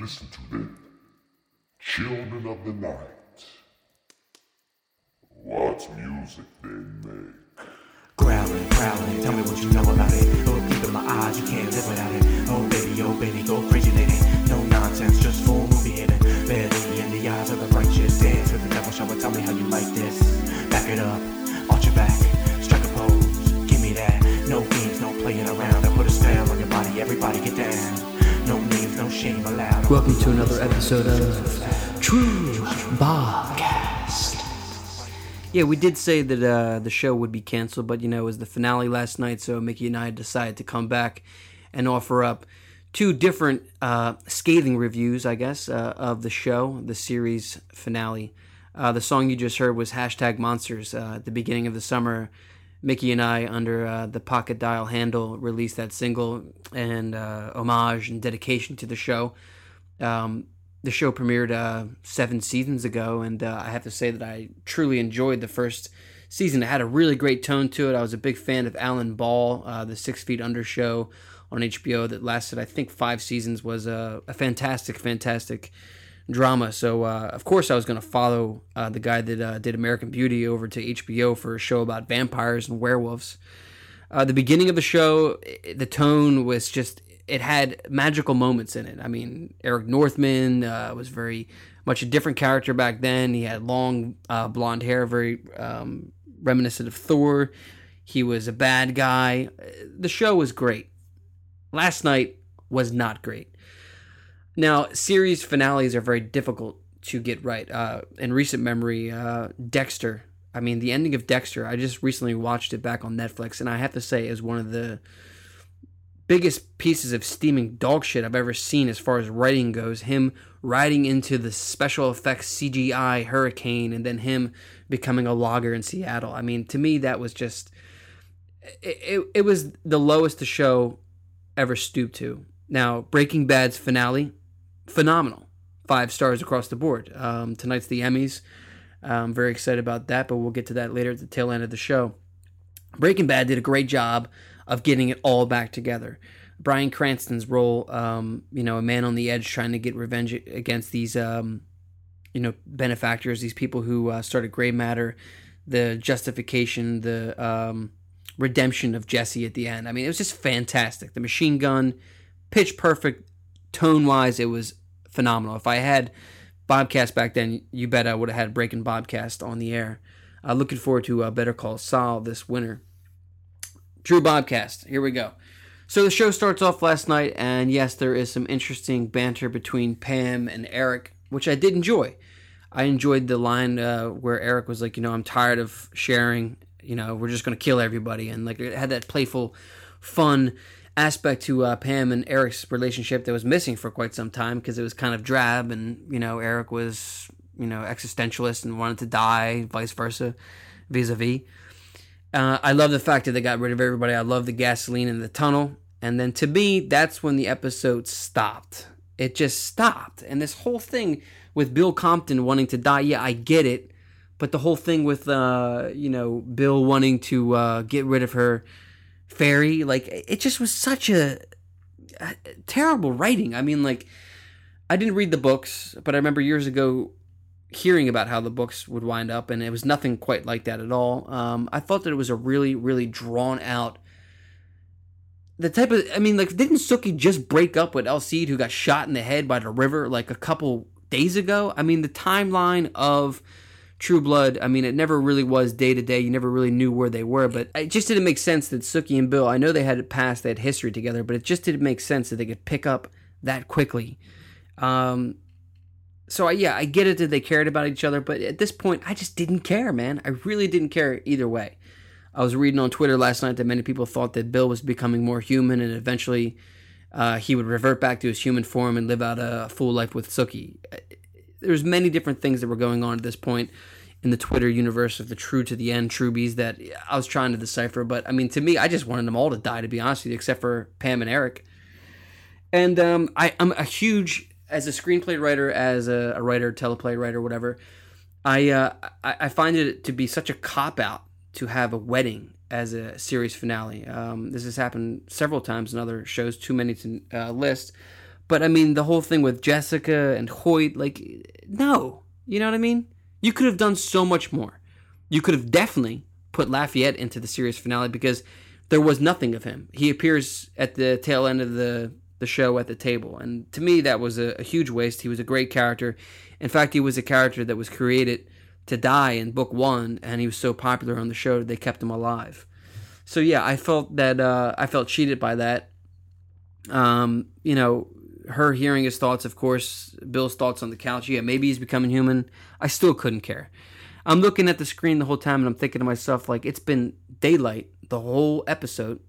Listen to them. Children of the night. What music they make. Growling, growling, tell me what you know about it. Look deep in my eyes, you can't live without it. Oh baby, oh baby, go crazy lady. No nonsense, just full movie hitting. Barely in the eyes of the righteous. Dance with the devil, show it, tell me how you like this. Back it up, arch your back, strike a pose, give me that. No games, no playing around. I put a spell on your body, everybody get down. No names, no shame allowed. Welcome to another episode of True Bobcast. Yeah, we did say that uh, the show would be canceled, but you know, it was the finale last night, so Mickey and I decided to come back and offer up two different uh, scathing reviews, I guess, uh, of the show, the series finale. Uh, the song you just heard was hashtag monsters. Uh, at the beginning of the summer, Mickey and I, under uh, the Pocket Dial handle, released that single and uh, homage and dedication to the show. Um, the show premiered uh, seven seasons ago, and uh, I have to say that I truly enjoyed the first season. It had a really great tone to it. I was a big fan of Alan Ball, uh, the Six Feet Under show on HBO that lasted, I think, five seasons. Was a, a fantastic, fantastic drama. So, uh, of course, I was going to follow uh, the guy that uh, did American Beauty over to HBO for a show about vampires and werewolves. Uh, the beginning of the show, i- the tone was just, it had magical moments in it. I mean, Eric Northman uh, was very much a different character back then. He had long uh, blonde hair, very um, reminiscent of Thor. He was a bad guy. The show was great. Last night was not great. Now, series finales are very difficult to get right. Uh, in recent memory, uh, Dexter. I mean, the ending of Dexter. I just recently watched it back on Netflix, and I have to say, is one of the biggest pieces of steaming dog shit I've ever seen as far as writing goes. Him riding into the special effects CGI hurricane, and then him becoming a logger in Seattle. I mean, to me, that was just. It, it, it was the lowest the show ever stooped to. Now, Breaking Bad's finale, phenomenal. Five stars across the board. Um, tonight's the Emmys. I'm very excited about that, but we'll get to that later at the tail end of the show. Breaking Bad did a great job of getting it all back together. Bryan Cranston's role, um, you know, a man on the edge trying to get revenge against these, um, you know, benefactors, these people who uh, started Gray Matter, the justification, the um, redemption of Jesse at the end. I mean, it was just fantastic. The machine gun, pitch perfect, tone wise, it was phenomenal. If I had Bobcast back then, you bet I would have had Breaking Bobcast on the air. Uh, looking forward to uh, Better Call Saul this winter. True Bobcast, here we go. So the show starts off last night, and yes, there is some interesting banter between Pam and Eric, which I did enjoy. I enjoyed the line uh, where Eric was like, you know, I'm tired of sharing. You know, we're just gonna kill everybody, and like it had that playful, fun aspect to uh, Pam and Eric's relationship that was missing for quite some time because it was kind of drab, and you know, Eric was you know existentialist and wanted to die, vice versa, vis-a-vis. Uh, I love the fact that they got rid of everybody. I love the gasoline in the tunnel. And then to me, that's when the episode stopped. It just stopped. And this whole thing with Bill Compton wanting to die, yeah, I get it. But the whole thing with, uh, you know, Bill wanting to uh, get rid of her fairy, like, it just was such a, a terrible writing. I mean, like, I didn't read the books, but I remember years ago hearing about how the books would wind up, and it was nothing quite like that at all. Um, I thought that it was a really, really drawn out. The type of, I mean, like, didn't Sookie just break up with Alcide, who got shot in the head by the river like a couple days ago? I mean, the timeline of True Blood, I mean, it never really was day to day. You never really knew where they were, but it just didn't make sense that Sookie and Bill, I know they had a past, they had history together, but it just didn't make sense that they could pick up that quickly. Um, so I, yeah, I get it that they cared about each other, but at this point, I just didn't care, man. I really didn't care either way. I was reading on Twitter last night that many people thought that Bill was becoming more human, and eventually uh, he would revert back to his human form and live out a full life with Sookie. There's many different things that were going on at this point in the Twitter universe of the true to the end Trubies that I was trying to decipher. But I mean, to me, I just wanted them all to die, to be honest with you, except for Pam and Eric. And um, I, I'm a huge as a screenplay writer, as a, a writer, teleplay writer, whatever, I, uh, I I find it to be such a cop out to have a wedding as a series finale. Um, this has happened several times in other shows, too many to uh, list. But I mean, the whole thing with Jessica and Hoyt, like, no. You know what I mean? You could have done so much more. You could have definitely put Lafayette into the series finale because there was nothing of him. He appears at the tail end of the, the show at the table. And to me, that was a, a huge waste. He was a great character. In fact, he was a character that was created to die in book one, and he was so popular on the show that they kept him alive. So yeah, I felt that uh, I felt cheated by that. Um, you know, her hearing his thoughts, of course, Bill's thoughts on the couch. Yeah, maybe he's becoming human. I still couldn't care. I'm looking at the screen the whole time and I'm thinking to myself, like, it's been daylight the whole episode,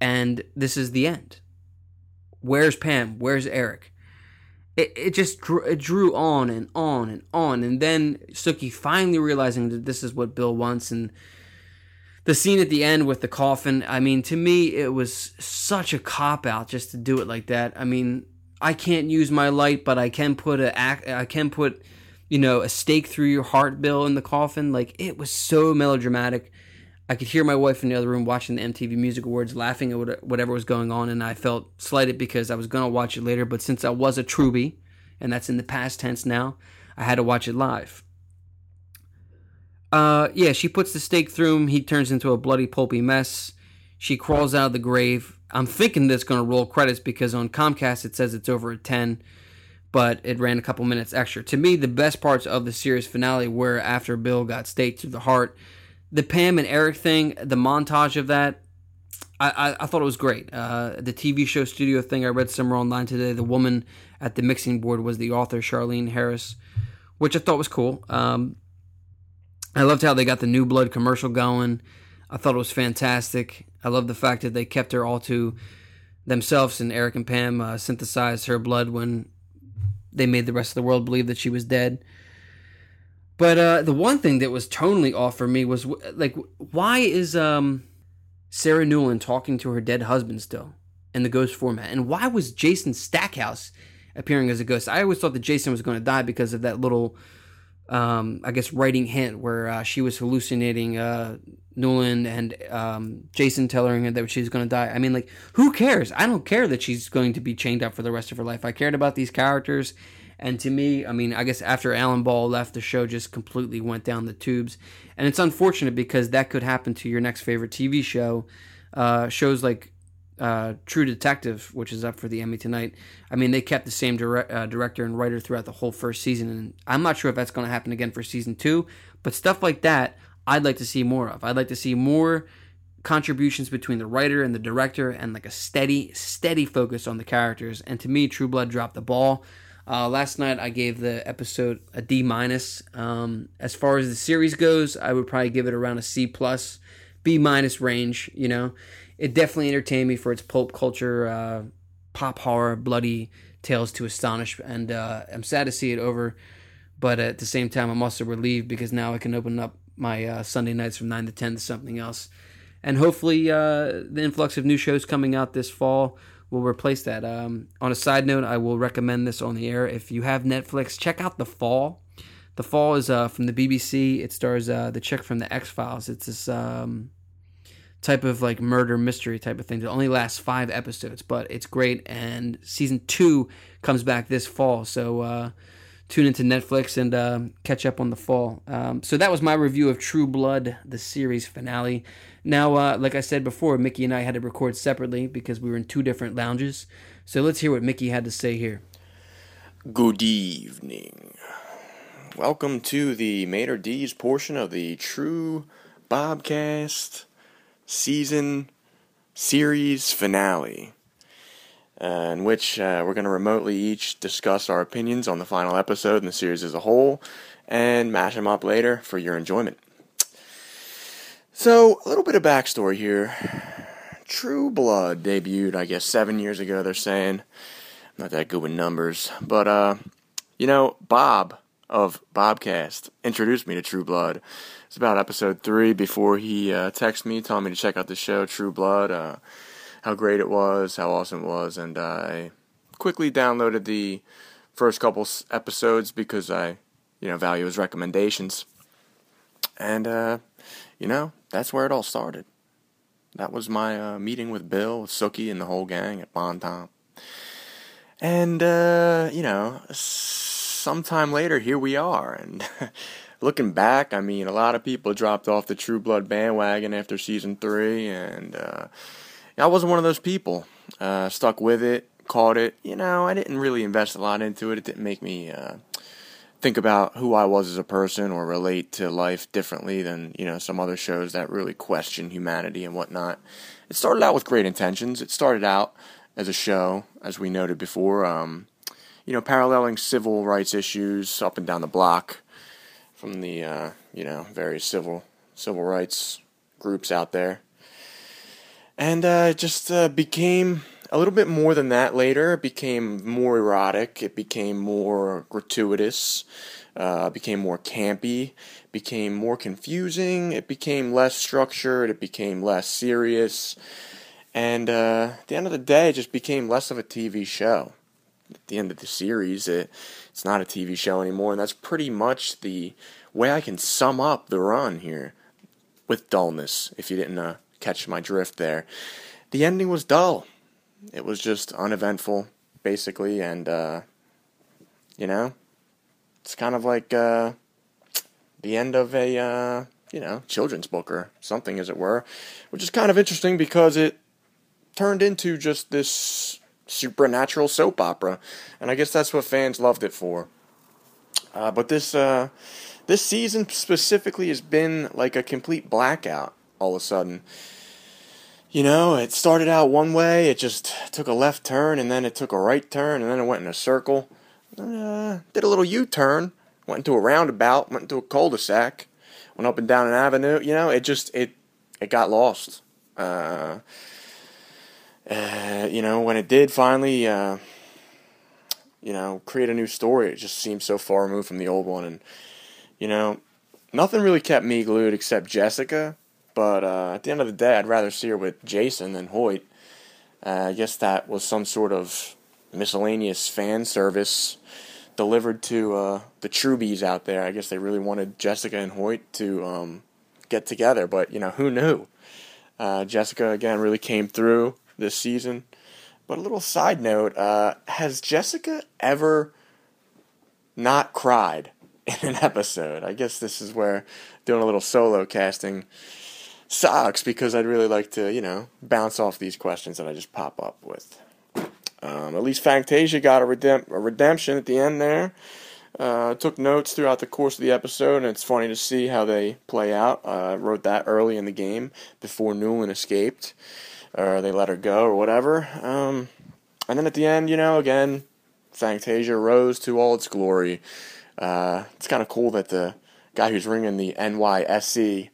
and this is the end. Where's Pam? Where's Eric? It, it just drew, it drew on and on and on. And then Sookie finally realizing that this is what Bill wants and the scene at the end with the coffin, I mean, to me, it was such a cop out just to do it like that. I mean, I can't use my light, but I can put a I can put, you know, a stake through your heart, Bill, in the coffin. Like it was so melodramatic. I could hear my wife in the other room watching the MTV Music Awards, laughing at whatever was going on, and I felt slighted because I was gonna watch it later, but since I was a Truby, and that's in the past tense now, I had to watch it live. Uh, yeah, she puts the stake through him. He turns into a bloody, pulpy mess. She crawls out of the grave. I'm thinking that's going to roll credits because on Comcast it says it's over at 10, but it ran a couple minutes extra. To me, the best parts of the series finale were after Bill got staked through the heart. The Pam and Eric thing, the montage of that, I, I, I thought it was great. Uh, the TV show studio thing I read somewhere online today, the woman at the mixing board was the author, Charlaine Harris, which I thought was cool. Um, I loved how they got the new blood commercial going. I thought it was fantastic. I love the fact that they kept her all to themselves, and Eric and Pam uh, synthesized her blood when they made the rest of the world believe that she was dead. But uh, the one thing that was tonally off for me was like, why is um, Sarah Newlin talking to her dead husband still in the ghost format, and why was Jason Stackhouse appearing as a ghost? I always thought that Jason was going to die because of that little um, I guess, writing hint where uh, she was hallucinating uh, Newlin and um, Jason telling her that she's going to die. I mean, like, who cares? I don't care that she's going to be chained up for the rest of her life. I cared about these characters. And to me, I mean, I guess after Alan Ball left, the show just completely went down the tubes. And it's unfortunate because that could happen to your next favorite TV show. Uh, shows like uh, True Detective, which is up for the Emmy tonight. I mean, they kept the same dire- uh, director and writer throughout the whole first season, and I'm not sure if that's going to happen again for season two. But stuff like that, I'd like to see more of. I'd like to see more contributions between the writer and the director, and like a steady, steady focus on the characters. And to me, True Blood dropped the ball. Uh, last night, I gave the episode a D minus. Um, as far as the series goes, I would probably give it around a C plus, B minus range. You know it definitely entertained me for its pulp culture, uh, pop horror, bloody tales to astonish, and uh, I'm sad to see it over. But at the same time, I'm also relieved because now I can open up my uh, Sunday nights from nine to ten to something else, and hopefully uh, the influx of new shows coming out this fall will replace that. Um, on a side note, I will recommend this on the air. If you have Netflix, check out The Fall. The Fall is uh, from the BBC. It stars uh, the chick from the X Files. It's this. Um, type of like murder mystery type of thing that only lasts five episodes, but it's great. And season two comes back this fall, so uh, tune into Netflix and uh, catch up on the fall. Um, so that was my review of True Blood, the series finale. Now, uh, like I said before, Mickey and I had to record separately because we were in two different lounges. So let's hear what Mickey had to say here. Good evening. Welcome to the Mater D's portion of the True Bobcast season series finale, uh, in which uh, we're going to remotely each discuss our opinions on the final episode and the series as a whole, and mash them up later for your enjoyment. So, a little bit of backstory here. True Blood debuted, I guess, seven years ago, they're saying. Not that good with numbers. But, uh, you know, Bob of Bobcast introduced me to True Blood. It's about episode three before he uh, texted me telling me to check out the show True Blood, uh, how great it was, how awesome it was, and I quickly downloaded the first couple episodes because I, you know, value his recommendations. And uh, you know, that's where it all started. That was my uh, meeting with Bill, with Sookie, and the whole gang at Bon Temps. And, uh, you know, sometime later, here we are. And looking back, I mean, a lot of people dropped off the True Blood bandwagon after season three, and uh, I wasn't one of those people. Uh, stuck with it, caught it. You know, I didn't really invest a lot into it. It didn't make me uh, think about who I was as a person or relate to life differently than, you know, some other shows that really question humanity and whatnot. It started out with great intentions. It started out as a show, as we noted before, um, you know, paralleling civil rights issues up and down the block from the, uh, you know, various civil civil rights groups out there. And uh, it just uh, became a little bit more than that later. It became more erotic. It became more gratuitous. Uh, became more campy. Became more confusing. It became less structured. It became less serious. And uh, at the end of the day, it just became less of a TV show. At the end of the series, it, it's not a TV show anymore, and that's pretty much the way I can sum up the run here with dullness, if you didn't uh, catch my drift there. The ending was dull. It was just uneventful, basically, and, uh, you know, it's kind of like uh, the end of a, uh, you know, children's book or something, as it were, which is kind of interesting because it turned into just this supernatural soap opera, and I guess that's what fans loved it for. Uh, but this uh, this season specifically has been like a complete blackout. All of a sudden, you know, it started out one way, it just took a left turn, and then it took a right turn, and then it went in a circle. Uh, did a little U-turn, went into a roundabout, went into a cul-de-sac, went up and down an avenue. You know, it just it it got lost. Uh, uh, you know, when it did finally, uh, you know, create a new story, it just seemed so far removed from the old one. And, you know, nothing really kept me glued except Jessica. But uh, at the end of the day, I'd rather see her with Jason than Hoyt. Uh, I guess that was some sort of miscellaneous fan service delivered to uh, the Trubies out there. I guess they really wanted Jessica and Hoyt to um, get together, but you know who knew? Jessica again really came through this season. But a little side note: uh, Has Jessica ever not cried in an episode? I guess this is where doing a little solo casting sucks because I'd really like to, you know, bounce off these questions that I just pop up with. Um, at least Fangtasia got a, a redemption at the end there. Uh, took notes throughout the course of the episode, and it's funny to see how they play out. I uh, wrote that early in the game before Newlin escaped or they let her go or whatever. Um, and then at the end, you know, again, Fangtasia rose to all its glory. Uh, it's kind of cool that the guy who's ringing the NYSE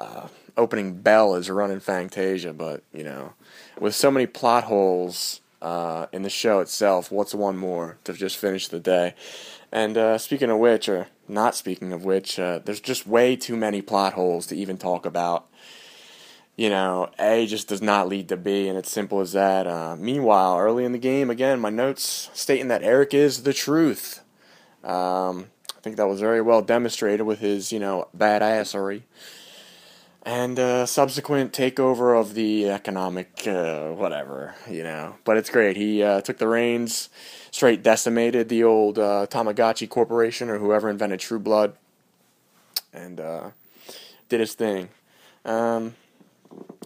uh, opening bell is running Fangtasia, but you know, with so many plot holes uh, in the show itself, what's one more to just finish the day? And uh, speaking of which, or not speaking of which, uh, there's just way too many plot holes to even talk about you know, A just does not lead to B, and it's simple as that. Uh, meanwhile, early in the game, again, my notes stating that Eric is the truth. Um, I think that was very well demonstrated with his, you know, badassery. And uh, subsequent takeover of the economic, uh, whatever, you know. But it's great. He uh, took the reins, straight decimated the old uh, Tamagotchi Corporation or whoever invented True Blood, and uh, did his thing. Um,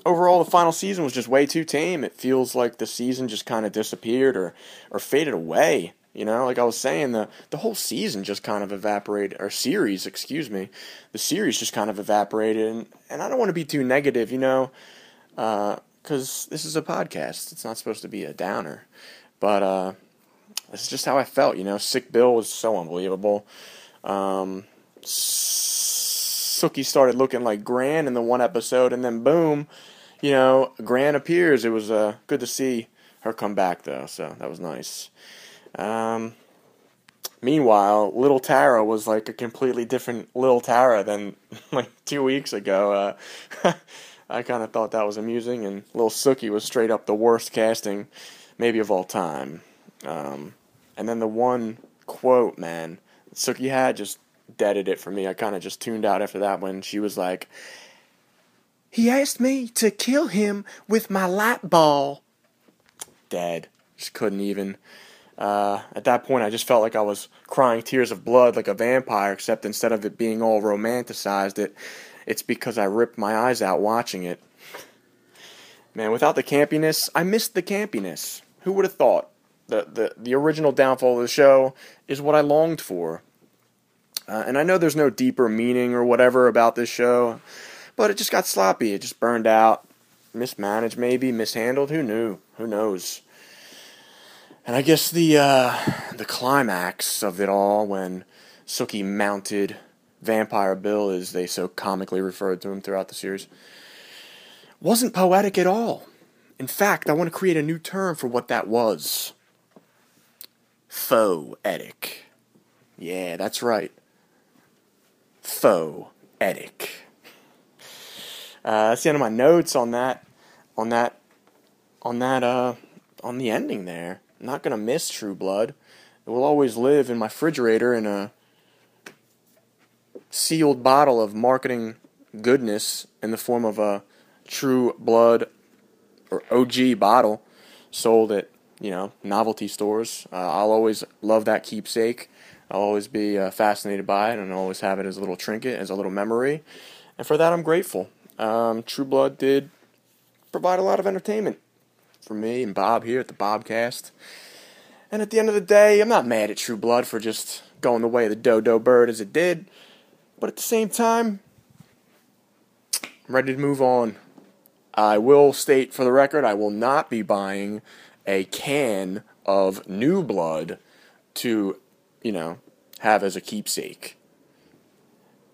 overall, the final season was just way too tame. It feels like the season just kind of disappeared or or faded away. You know, like I was saying, the the whole season just kind of evaporated, or series, excuse me, the series just kind of evaporated. And, and I don't want to be too negative, you know, because uh, this is a podcast. It's not supposed to be a downer, but uh, this is just how I felt. You know, Sick Bill was so unbelievable. Um, Sookie started looking like Gran in the one episode, and then boom, you know, Gran appears. It was uh, good to see her come back, though, so that was nice. Um, meanwhile, Little Tara was like a completely different Little Tara than like two weeks ago. Uh, I kind of thought that was amusing, and Little Sookie was straight up the worst casting, maybe of all time. Um, and then the one quote, man, Sookie had just deaded it for me. I kind of just tuned out after that when she was like, He asked me to kill him with my light ball. Dead. Just couldn't even. Uh, at that point, I just felt like I was crying tears of blood like a vampire, except instead of it being all romanticized, it it's because I ripped my eyes out watching it. Man, without the campiness, I missed the campiness. Who would have thought? The, the, the original downfall of the show is what I longed for. Uh, and I know there's no deeper meaning or whatever about this show, but it just got sloppy. It just burned out, mismanaged, maybe mishandled. Who knew? Who knows? And I guess the uh, the climax of it all when Sookie mounted Vampire Bill, as they so comically referred to him throughout the series, wasn't poetic at all. In fact, I want to create a new term for what that was. Faux-etic. Yeah, that's right. Faux-etic. Uh, that's the end of my notes on that, on that, on that, uh, on the ending there. I'm not gonna miss True Blood. It will always live in my refrigerator in a sealed bottle of marketing goodness in the form of a True Blood or OG bottle sold at you know novelty stores. Uh, I'll always love that keepsake. I'll always be uh, fascinated by it, and I'll always have it as a little trinket, as a little memory, and for that I'm grateful. Um, True Blood did provide a lot of entertainment for me and Bob here at the Bobcast. And at the end of the day, I'm not mad at True Blood for just going the way of the dodo bird as it did. But at the same time, I'm ready to move on. I will state for the record, I will not be buying a can of new blood to, you know, have as a keepsake.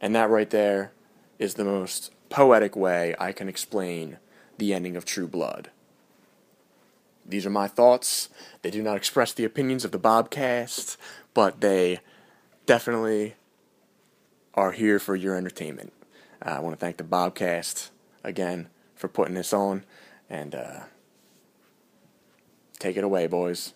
And that right there is the most poetic way I can explain the ending of True Blood. These are my thoughts. They do not express the opinions of the Bobcast, but they definitely are here for your entertainment. Uh, I want to thank the Bobcast again for putting this on, and uh, take it away, boys.